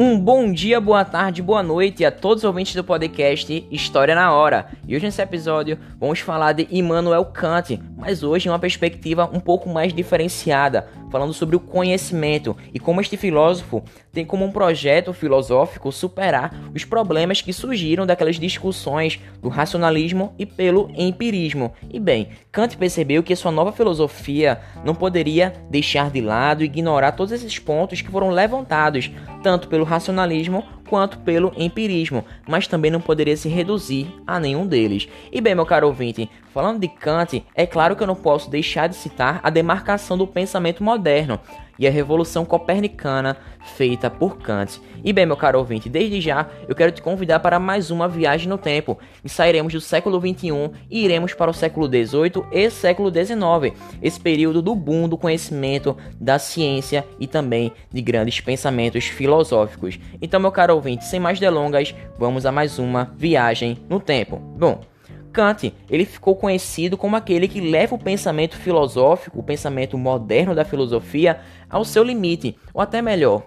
Um bom dia, boa tarde, boa noite a todos os ouvintes do podcast História na Hora. E hoje nesse episódio vamos falar de Immanuel Kant, mas hoje em uma perspectiva um pouco mais diferenciada, falando sobre o conhecimento e como este filósofo tem como um projeto filosófico superar os problemas que surgiram daquelas discussões do racionalismo e pelo empirismo. E bem, Kant percebeu que sua nova filosofia não poderia deixar de lado e ignorar todos esses pontos que foram levantados tanto pelo racionalismo quanto pelo empirismo, mas também não poderia se reduzir a nenhum deles. E bem, meu caro ouvinte, falando de Kant, é claro que eu não posso deixar de citar a demarcação do pensamento moderno e a revolução copernicana feita por Kant. E bem, meu caro ouvinte, desde já eu quero te convidar para mais uma viagem no tempo. E sairemos do século 21 e iremos para o século 18 e século 19, esse período do boom do conhecimento, da ciência e também de grandes pensamentos filosóficos. Então, meu caro ouvinte, sem mais delongas, vamos a mais uma viagem no tempo. Bom, Kant, ele ficou conhecido como aquele que leva o pensamento filosófico, o pensamento moderno da filosofia, ao seu limite, ou até melhor,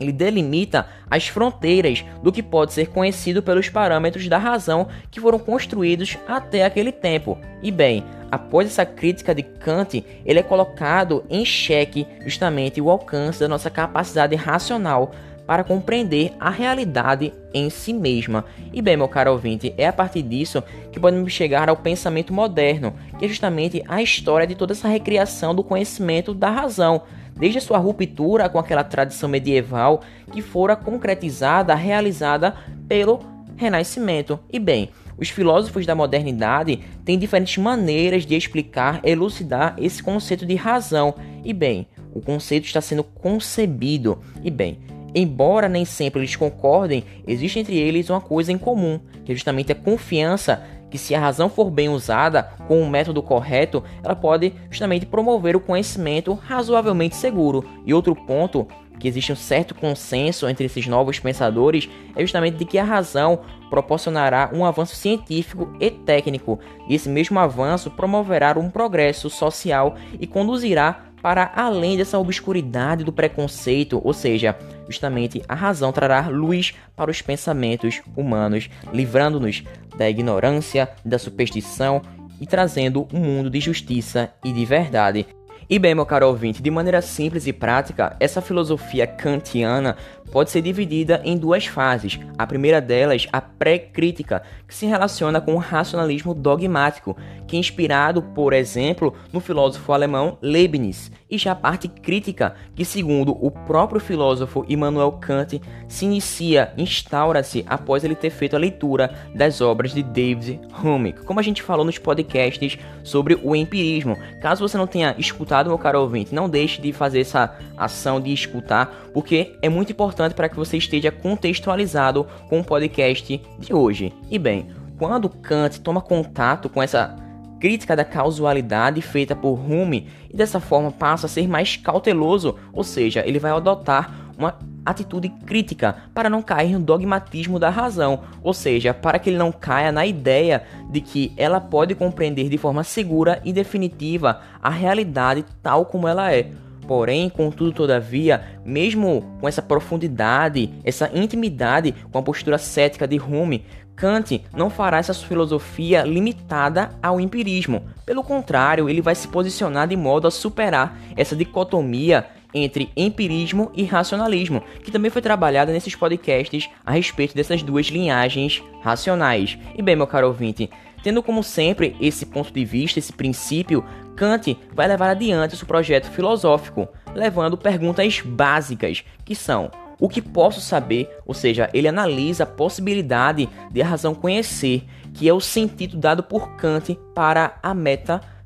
ele delimita as fronteiras do que pode ser conhecido pelos parâmetros da razão que foram construídos até aquele tempo. E bem, após essa crítica de Kant, ele é colocado em xeque justamente o alcance da nossa capacidade racional para compreender a realidade em si mesma. E bem, meu caro ouvinte, é a partir disso que podemos chegar ao pensamento moderno, que é justamente a história de toda essa recriação do conhecimento da razão, desde a sua ruptura com aquela tradição medieval que fora concretizada, realizada pelo Renascimento. E bem, os filósofos da modernidade têm diferentes maneiras de explicar, elucidar esse conceito de razão. E bem, o conceito está sendo concebido. E bem, Embora nem sempre eles concordem, existe entre eles uma coisa em comum, que é justamente a confiança que se a razão for bem usada com o método correto, ela pode justamente promover o conhecimento razoavelmente seguro. E outro ponto que existe um certo consenso entre esses novos pensadores é justamente de que a razão proporcionará um avanço científico e técnico, e esse mesmo avanço promoverá um progresso social e conduzirá para além dessa obscuridade do preconceito, ou seja, justamente a razão trará luz para os pensamentos humanos, livrando-nos da ignorância, da superstição e trazendo um mundo de justiça e de verdade. E bem, meu caro ouvinte, de maneira simples e prática, essa filosofia kantiana pode ser dividida em duas fases. A primeira delas, a pré-crítica, que se relaciona com o racionalismo dogmático, que é inspirado, por exemplo, no filósofo alemão Leibniz, e já a parte crítica, que segundo o próprio filósofo Immanuel Kant, se inicia, instaura-se após ele ter feito a leitura das obras de David Hume, como a gente falou nos podcasts sobre o empirismo. Caso você não tenha escutado, meu caro ouvinte, não deixe de fazer essa ação de escutar, porque é muito importante para que você esteja contextualizado com o podcast de hoje. E bem, quando Kant toma contato com essa crítica da causalidade feita por Hume e dessa forma passa a ser mais cauteloso, ou seja, ele vai adotar uma atitude crítica para não cair no dogmatismo da razão, ou seja, para que ele não caia na ideia de que ela pode compreender de forma segura e definitiva a realidade tal como ela é. Porém, contudo, todavia, mesmo com essa profundidade, essa intimidade com a postura cética de Hume, Kant não fará essa filosofia limitada ao empirismo. Pelo contrário, ele vai se posicionar de modo a superar essa dicotomia entre empirismo e racionalismo, que também foi trabalhada nesses podcasts a respeito dessas duas linhagens racionais. E bem, meu caro ouvinte, tendo como sempre esse ponto de vista, esse princípio, Kant vai levar adiante seu projeto filosófico, levando perguntas básicas, que são: o que posso saber? Ou seja, ele analisa a possibilidade de a razão conhecer, que é o sentido dado por Kant para a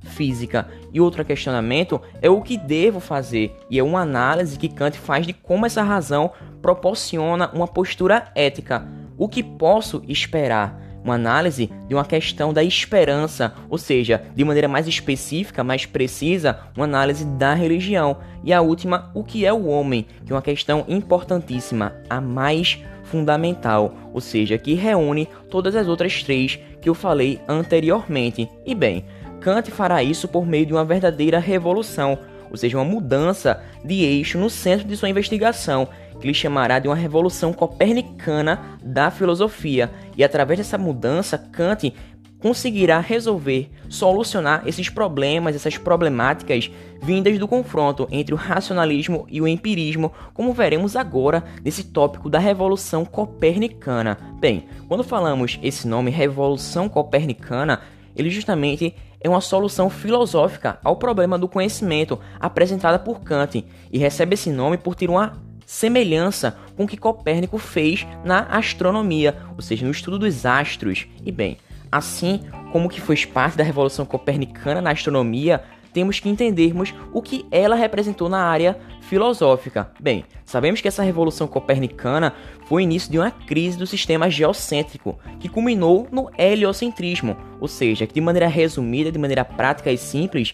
metafísica. E outro questionamento é o que devo fazer, e é uma análise que Kant faz de como essa razão proporciona uma postura ética. O que posso esperar? uma análise de uma questão da esperança, ou seja, de maneira mais específica, mais precisa, uma análise da religião. E a última, o que é o homem, que é uma questão importantíssima, a mais fundamental, ou seja, que reúne todas as outras três que eu falei anteriormente. E bem, Kant fará isso por meio de uma verdadeira revolução, ou seja, uma mudança de eixo no centro de sua investigação, que ele chamará de uma revolução copernicana da filosofia. E através dessa mudança, Kant conseguirá resolver, solucionar esses problemas, essas problemáticas vindas do confronto entre o racionalismo e o empirismo, como veremos agora nesse tópico da Revolução Copernicana. Bem, quando falamos esse nome Revolução Copernicana, ele justamente é uma solução filosófica ao problema do conhecimento apresentada por Kant e recebe esse nome por ter uma semelhança com o que Copérnico fez na astronomia, ou seja, no estudo dos astros. E bem, assim como que fez parte da revolução copernicana na astronomia, temos que entendermos o que ela representou na área filosófica. Bem, sabemos que essa revolução copernicana foi o início de uma crise do sistema geocêntrico, que culminou no heliocentrismo, ou seja, que de maneira resumida, de maneira prática e simples,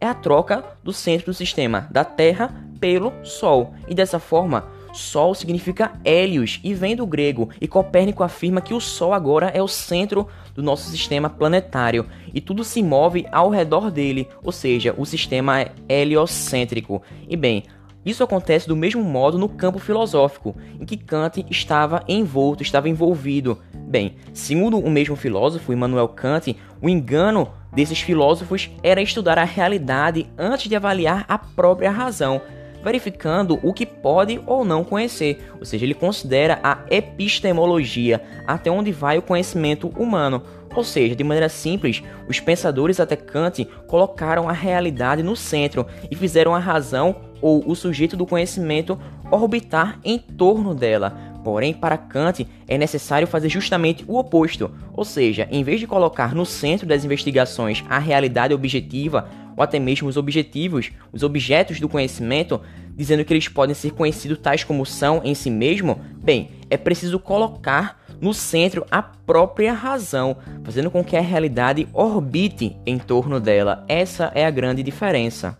é a troca do centro do sistema da Terra pelo Sol. E dessa forma, Sol significa Hélios e vem do grego, e Copérnico afirma que o Sol agora é o centro do nosso sistema planetário e tudo se move ao redor dele, ou seja, o sistema é heliocêntrico. E bem, isso acontece do mesmo modo no campo filosófico, em que Kant estava envolto, estava envolvido. Bem, segundo o mesmo filósofo, Immanuel Kant, o engano desses filósofos era estudar a realidade antes de avaliar a própria razão verificando o que pode ou não conhecer, ou seja, ele considera a epistemologia até onde vai o conhecimento humano. Ou seja, de maneira simples, os pensadores até Kant colocaram a realidade no centro e fizeram a razão ou o sujeito do conhecimento orbitar em torno dela. Porém, para Kant é necessário fazer justamente o oposto, ou seja, em vez de colocar no centro das investigações a realidade objetiva, ou até mesmo os objetivos, os objetos do conhecimento, dizendo que eles podem ser conhecidos tais como são em si mesmo, bem, é preciso colocar no centro a própria razão, fazendo com que a realidade orbite em torno dela. Essa é a grande diferença.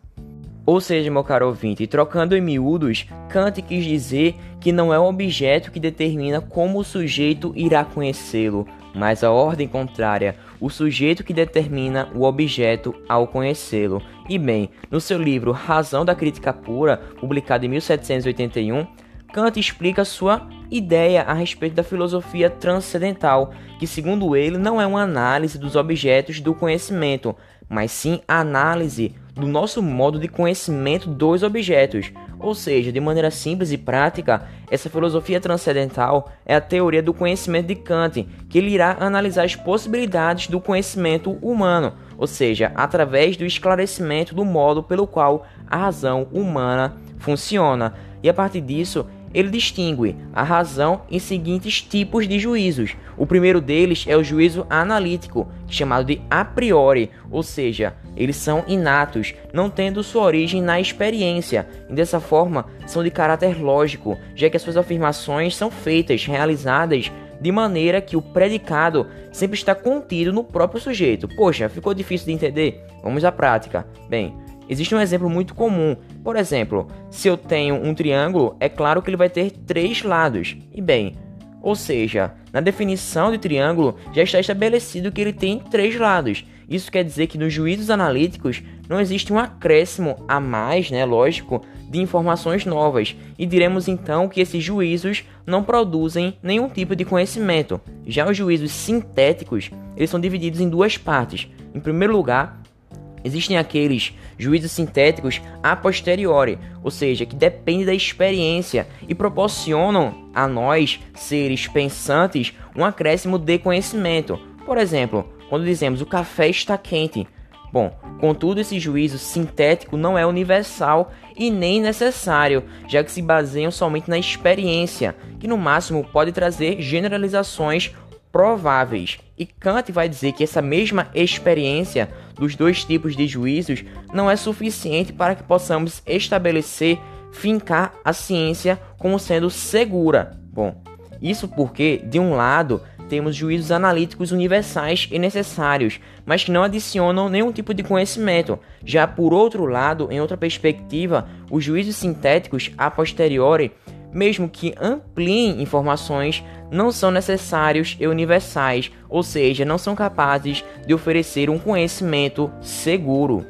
Ou seja, meu caro ouvinte, trocando em miúdos, Kant quis dizer que não é o objeto que determina como o sujeito irá conhecê-lo, mas a ordem contrária, o sujeito que determina o objeto ao conhecê-lo. E bem, no seu livro Razão da Crítica Pura, publicado em 1781, Kant explica sua ideia a respeito da filosofia transcendental, que, segundo ele, não é uma análise dos objetos do conhecimento, mas sim a análise do nosso modo de conhecimento dos objetos. Ou seja, de maneira simples e prática, essa filosofia transcendental é a teoria do conhecimento de Kant, que ele irá analisar as possibilidades do conhecimento humano, ou seja, através do esclarecimento do modo pelo qual a razão humana funciona. E a partir disso, ele distingue a razão em seguintes tipos de juízos. O primeiro deles é o juízo analítico, chamado de a priori, ou seja, eles são inatos, não tendo sua origem na experiência, e dessa forma são de caráter lógico, já que as suas afirmações são feitas, realizadas de maneira que o predicado sempre está contido no próprio sujeito. Poxa, ficou difícil de entender? Vamos à prática. Bem, Existe um exemplo muito comum. Por exemplo, se eu tenho um triângulo, é claro que ele vai ter três lados. E bem, ou seja, na definição de triângulo já está estabelecido que ele tem três lados. Isso quer dizer que nos juízos analíticos não existe um acréscimo a mais, né, lógico, de informações novas, e diremos então que esses juízos não produzem nenhum tipo de conhecimento. Já os juízos sintéticos, eles são divididos em duas partes. Em primeiro lugar, Existem aqueles juízos sintéticos a posteriori, ou seja, que dependem da experiência e proporcionam a nós, seres pensantes, um acréscimo de conhecimento. Por exemplo, quando dizemos o café está quente. Bom, contudo, esse juízo sintético não é universal e nem necessário, já que se baseiam somente na experiência, que no máximo pode trazer generalizações prováveis. E Kant vai dizer que essa mesma experiência dos dois tipos de juízos não é suficiente para que possamos estabelecer, fincar a ciência como sendo segura. Bom, isso porque, de um lado, temos juízos analíticos universais e necessários, mas que não adicionam nenhum tipo de conhecimento. Já por outro lado, em outra perspectiva, os juízos sintéticos a posteriori mesmo que ampliem informações, não são necessários e universais, ou seja, não são capazes de oferecer um conhecimento seguro.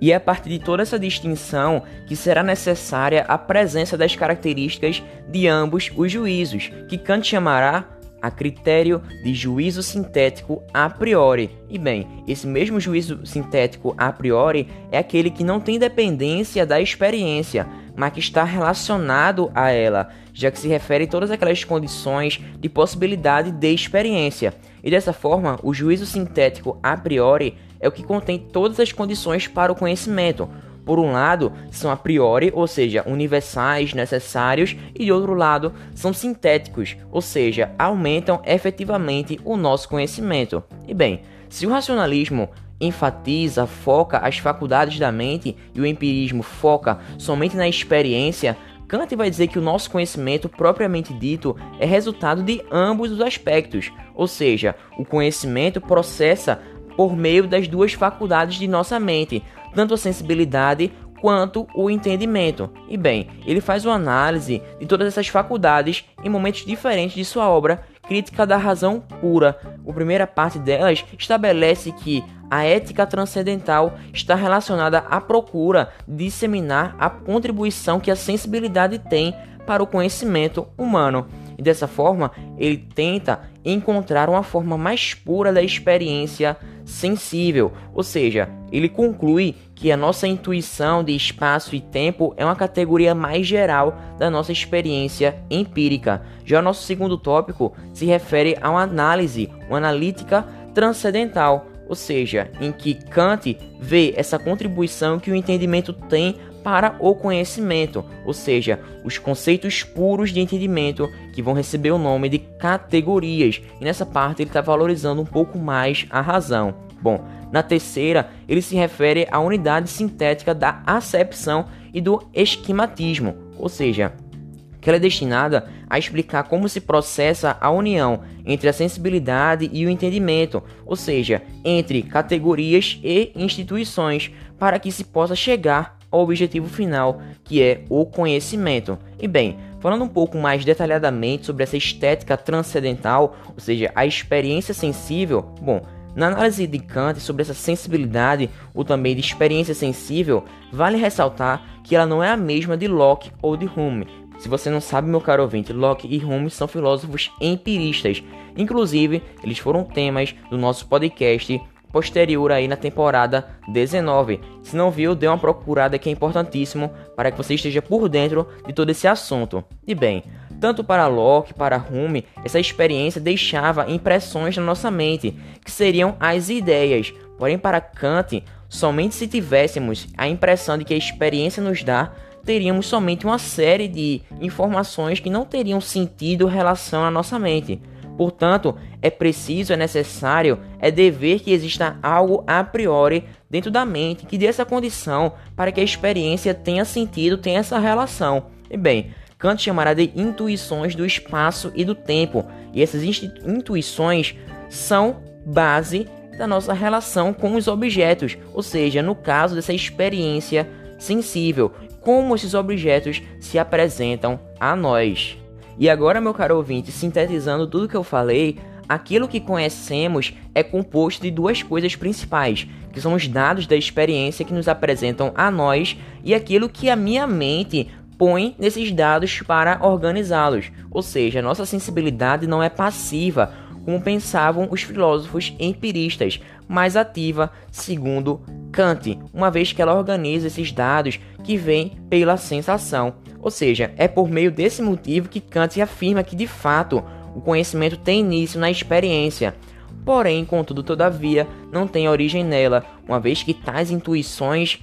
E é a partir de toda essa distinção que será necessária a presença das características de ambos os juízos, que Kant chamará a critério de juízo sintético a priori. E bem, esse mesmo juízo sintético a priori é aquele que não tem dependência da experiência, mas que está relacionado a ela, já que se refere a todas aquelas condições de possibilidade de experiência. E dessa forma, o juízo sintético a priori é o que contém todas as condições para o conhecimento. Por um lado, são a priori, ou seja, universais, necessários, e de outro lado, são sintéticos, ou seja, aumentam efetivamente o nosso conhecimento. E bem, se o racionalismo enfatiza, foca as faculdades da mente e o empirismo foca somente na experiência, Kant vai dizer que o nosso conhecimento propriamente dito é resultado de ambos os aspectos, ou seja, o conhecimento processa por meio das duas faculdades de nossa mente, tanto a sensibilidade quanto o entendimento. E bem, ele faz uma análise de todas essas faculdades em momentos diferentes de sua obra Crítica da Razão Pura. A primeira parte delas estabelece que a ética transcendental está relacionada à procura de disseminar a contribuição que a sensibilidade tem para o conhecimento humano. E dessa forma, ele tenta encontrar uma forma mais pura da experiência sensível, ou seja, ele conclui que a nossa intuição de espaço e tempo é uma categoria mais geral da nossa experiência empírica. Já o nosso segundo tópico se refere a uma análise, uma analítica transcendental, ou seja, em que Kant vê essa contribuição que o entendimento tem para o conhecimento, ou seja, os conceitos puros de entendimento que vão receber o nome de categorias. E nessa parte ele está valorizando um pouco mais a razão. Bom, na terceira, ele se refere à unidade sintética da acepção e do esquematismo, ou seja, que ela é destinada a explicar como se processa a união entre a sensibilidade e o entendimento, ou seja, entre categorias e instituições, para que se possa chegar ao objetivo final, que é o conhecimento. E bem, falando um pouco mais detalhadamente sobre essa estética transcendental, ou seja, a experiência sensível, bom, na análise de Kant sobre essa sensibilidade ou também de experiência sensível, vale ressaltar que ela não é a mesma de Locke ou de Hume. Se você não sabe, meu caro ouvinte, Locke e Hume são filósofos empiristas. Inclusive, eles foram temas do nosso podcast posterior aí na temporada 19. Se não viu, dê uma procurada que é importantíssimo para que você esteja por dentro de todo esse assunto. E bem, tanto para Locke, para Hume, essa experiência deixava impressões na nossa mente, que seriam as ideias. Porém, para Kant, somente se tivéssemos a impressão de que a experiência nos dá, teríamos somente uma série de informações que não teriam sentido relação na nossa mente. Portanto, é preciso, é necessário, é dever que exista algo a priori dentro da mente que dê essa condição para que a experiência tenha sentido, tenha essa relação. E bem, Kant chamará de intuições do espaço e do tempo, e essas intuições são base da nossa relação com os objetos, ou seja, no caso dessa experiência sensível, como esses objetos se apresentam a nós. E agora, meu caro ouvinte, sintetizando tudo que eu falei, aquilo que conhecemos é composto de duas coisas principais, que são os dados da experiência que nos apresentam a nós e aquilo que a minha mente põe nesses dados para organizá-los. Ou seja, nossa sensibilidade não é passiva, como pensavam os filósofos empiristas, mas ativa, segundo Kant, uma vez que ela organiza esses dados que vêm pela sensação. Ou seja, é por meio desse motivo que Kant afirma que de fato o conhecimento tem início na experiência. Porém, contudo, todavia, não tem origem nela, uma vez que tais intuições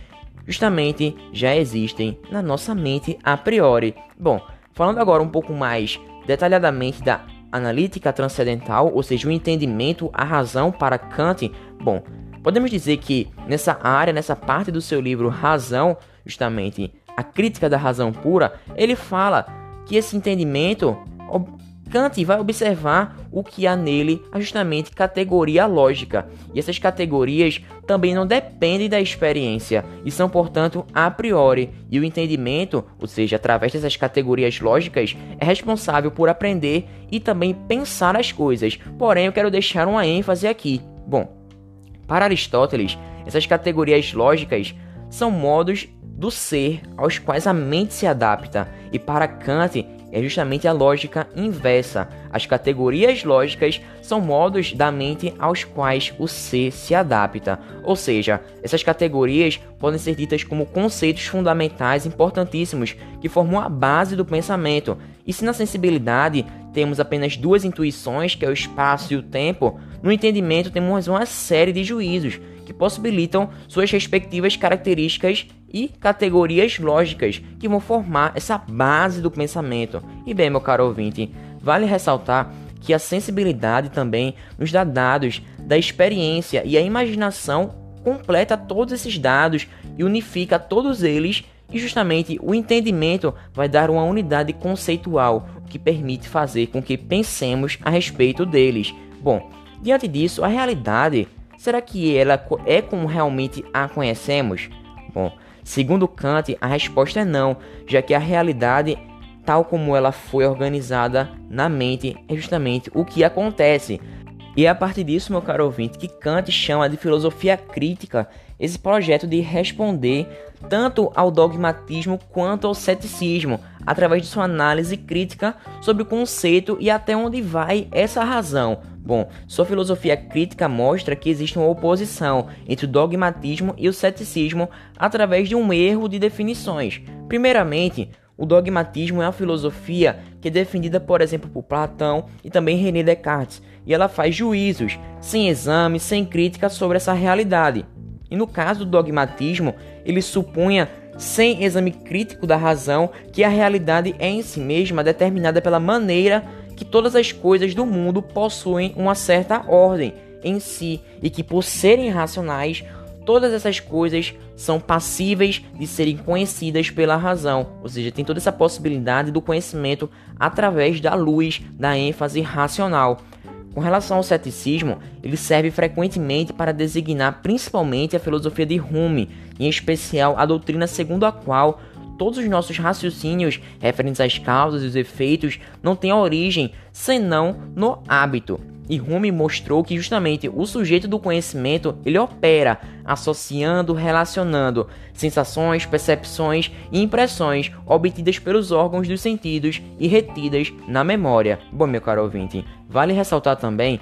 justamente já existem na nossa mente a priori. Bom, falando agora um pouco mais detalhadamente da analítica transcendental, ou seja, o entendimento, a razão para Kant, bom, podemos dizer que nessa área, nessa parte do seu livro Razão, justamente a crítica da razão pura, ele fala que esse entendimento, Kant vai observar o que há nele a justamente categoria lógica. E essas categorias também não dependem da experiência e são, portanto, a priori. E o entendimento, ou seja, através dessas categorias lógicas, é responsável por aprender e também pensar as coisas. Porém, eu quero deixar uma ênfase aqui. Bom, para Aristóteles, essas categorias lógicas são modos do ser aos quais a mente se adapta, e para Kant é justamente a lógica inversa. As categorias lógicas são modos da mente aos quais o ser se adapta. Ou seja, essas categorias podem ser ditas como conceitos fundamentais importantíssimos que formam a base do pensamento. E se na sensibilidade temos apenas duas intuições, que é o espaço e o tempo, no entendimento temos uma série de juízos que possibilitam suas respectivas características e categorias lógicas que vão formar essa base do pensamento. E bem, meu caro ouvinte, vale ressaltar que a sensibilidade também nos dá dados da experiência e a imaginação completa todos esses dados e unifica todos eles e justamente o entendimento vai dar uma unidade conceitual, que permite fazer com que pensemos a respeito deles. Bom, diante disso, a realidade Será que ela é como realmente a conhecemos? Bom, segundo Kant, a resposta é não, já que a realidade, tal como ela foi organizada na mente, é justamente o que acontece. E é a partir disso, meu caro ouvinte, que Kant chama de filosofia crítica esse projeto de responder tanto ao dogmatismo quanto ao ceticismo, através de sua análise crítica sobre o conceito e até onde vai essa razão. Bom, sua filosofia crítica mostra que existe uma oposição entre o dogmatismo e o ceticismo através de um erro de definições. Primeiramente, o dogmatismo é uma filosofia que é defendida, por exemplo, por Platão e também René Descartes, e ela faz juízos, sem exame, sem crítica sobre essa realidade. E no caso do dogmatismo, ele supunha, sem exame crítico da razão, que a realidade é em si mesma determinada pela maneira que todas as coisas do mundo possuem uma certa ordem em si e que, por serem racionais, todas essas coisas são passíveis de serem conhecidas pela razão, ou seja, tem toda essa possibilidade do conhecimento através da luz da ênfase racional. Com relação ao ceticismo, ele serve frequentemente para designar principalmente a filosofia de Hume, em especial a doutrina segundo a qual todos os nossos raciocínios referentes às causas e os efeitos não têm origem senão no hábito. E Hume mostrou que justamente o sujeito do conhecimento ele opera associando, relacionando sensações, percepções e impressões obtidas pelos órgãos dos sentidos e retidas na memória. Bom, meu caro ouvinte, vale ressaltar também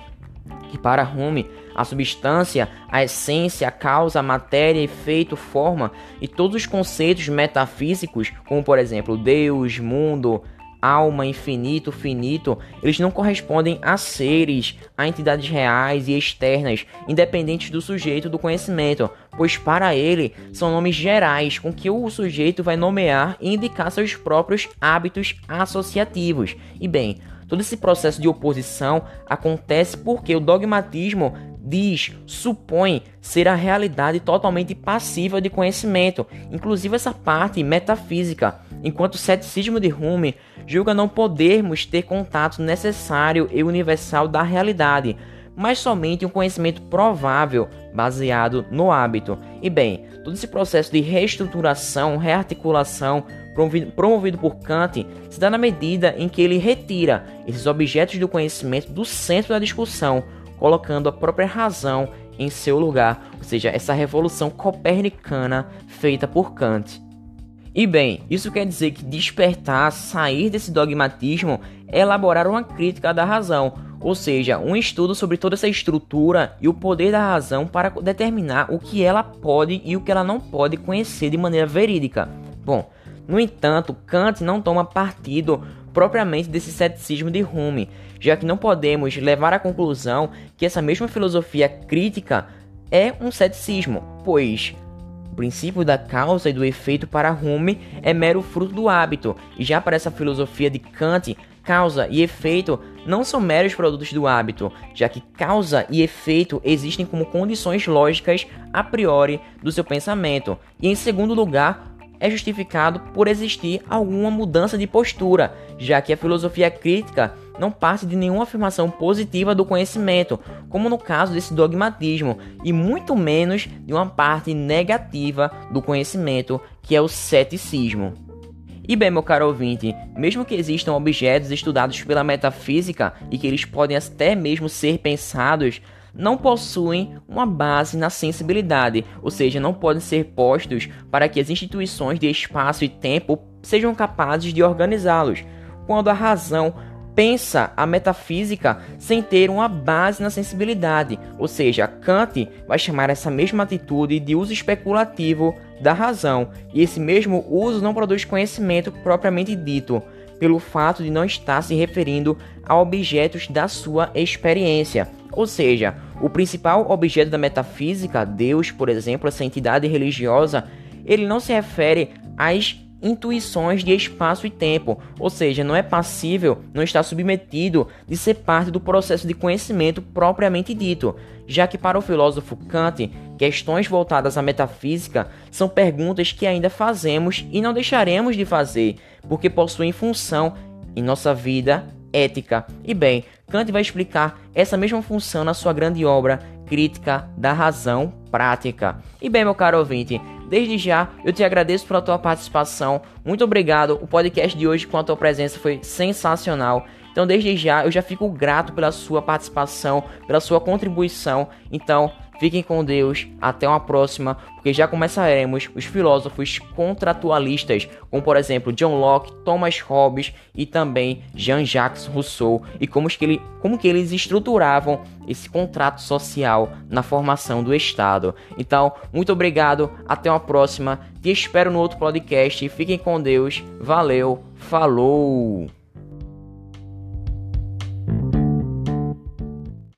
que para Hume a substância, a essência, a causa, a matéria, efeito, forma e todos os conceitos metafísicos, como por exemplo Deus, mundo, alma, infinito, finito, eles não correspondem a seres, a entidades reais e externas, independentes do sujeito do conhecimento, pois para ele são nomes gerais com que o sujeito vai nomear e indicar seus próprios hábitos associativos. E bem, todo esse processo de oposição acontece porque o dogmatismo diz, supõe ser a realidade totalmente passiva de conhecimento, inclusive essa parte metafísica, enquanto o ceticismo de Hume julga não podermos ter contato necessário e universal da realidade, mas somente um conhecimento provável baseado no hábito. E bem, todo esse processo de reestruturação, rearticulação promovido, promovido por Kant se dá na medida em que ele retira esses objetos do conhecimento do centro da discussão, colocando a própria razão em seu lugar, ou seja, essa revolução copernicana feita por Kant. E bem, isso quer dizer que despertar, sair desse dogmatismo é elaborar uma crítica da razão, ou seja, um estudo sobre toda essa estrutura e o poder da razão para determinar o que ela pode e o que ela não pode conhecer de maneira verídica. Bom, no entanto, Kant não toma partido propriamente desse ceticismo de Hume, já que não podemos levar à conclusão que essa mesma filosofia crítica é um ceticismo, pois princípio da causa e do efeito para Hume é mero fruto do hábito, e já para essa filosofia de Kant, causa e efeito não são meros produtos do hábito, já que causa e efeito existem como condições lógicas a priori do seu pensamento. E em segundo lugar, é justificado por existir alguma mudança de postura, já que a filosofia crítica não parte de nenhuma afirmação positiva do conhecimento, como no caso desse dogmatismo, e muito menos de uma parte negativa do conhecimento, que é o ceticismo. E bem, meu caro ouvinte, mesmo que existam objetos estudados pela metafísica e que eles podem até mesmo ser pensados, não possuem uma base na sensibilidade, ou seja, não podem ser postos para que as instituições de espaço e tempo sejam capazes de organizá-los. Quando a razão pensa a metafísica sem ter uma base na sensibilidade, ou seja, Kant vai chamar essa mesma atitude de uso especulativo da razão, e esse mesmo uso não produz conhecimento propriamente dito, pelo fato de não estar se referindo a objetos da sua experiência. Ou seja, o principal objeto da metafísica, Deus, por exemplo, essa entidade religiosa, ele não se refere às intuições de espaço e tempo, ou seja, não é passível, não está submetido de ser parte do processo de conhecimento propriamente dito, já que para o filósofo Kant, questões voltadas à metafísica são perguntas que ainda fazemos e não deixaremos de fazer, porque possuem função em nossa vida ética. E bem, Kant vai explicar essa mesma função na sua grande obra Crítica da Razão Prática. E bem, meu caro ouvinte, Desde já, eu te agradeço pela tua participação. Muito obrigado. O podcast de hoje com a tua presença foi sensacional. Então, desde já, eu já fico grato pela sua participação, pela sua contribuição. Então, Fiquem com Deus, até uma próxima, porque já começaremos os filósofos contratualistas, como por exemplo John Locke, Thomas Hobbes e também Jean-Jacques Rousseau, e como que, ele, como que eles estruturavam esse contrato social na formação do Estado. Então, muito obrigado, até uma próxima, te espero no outro podcast, fiquem com Deus, valeu, falou!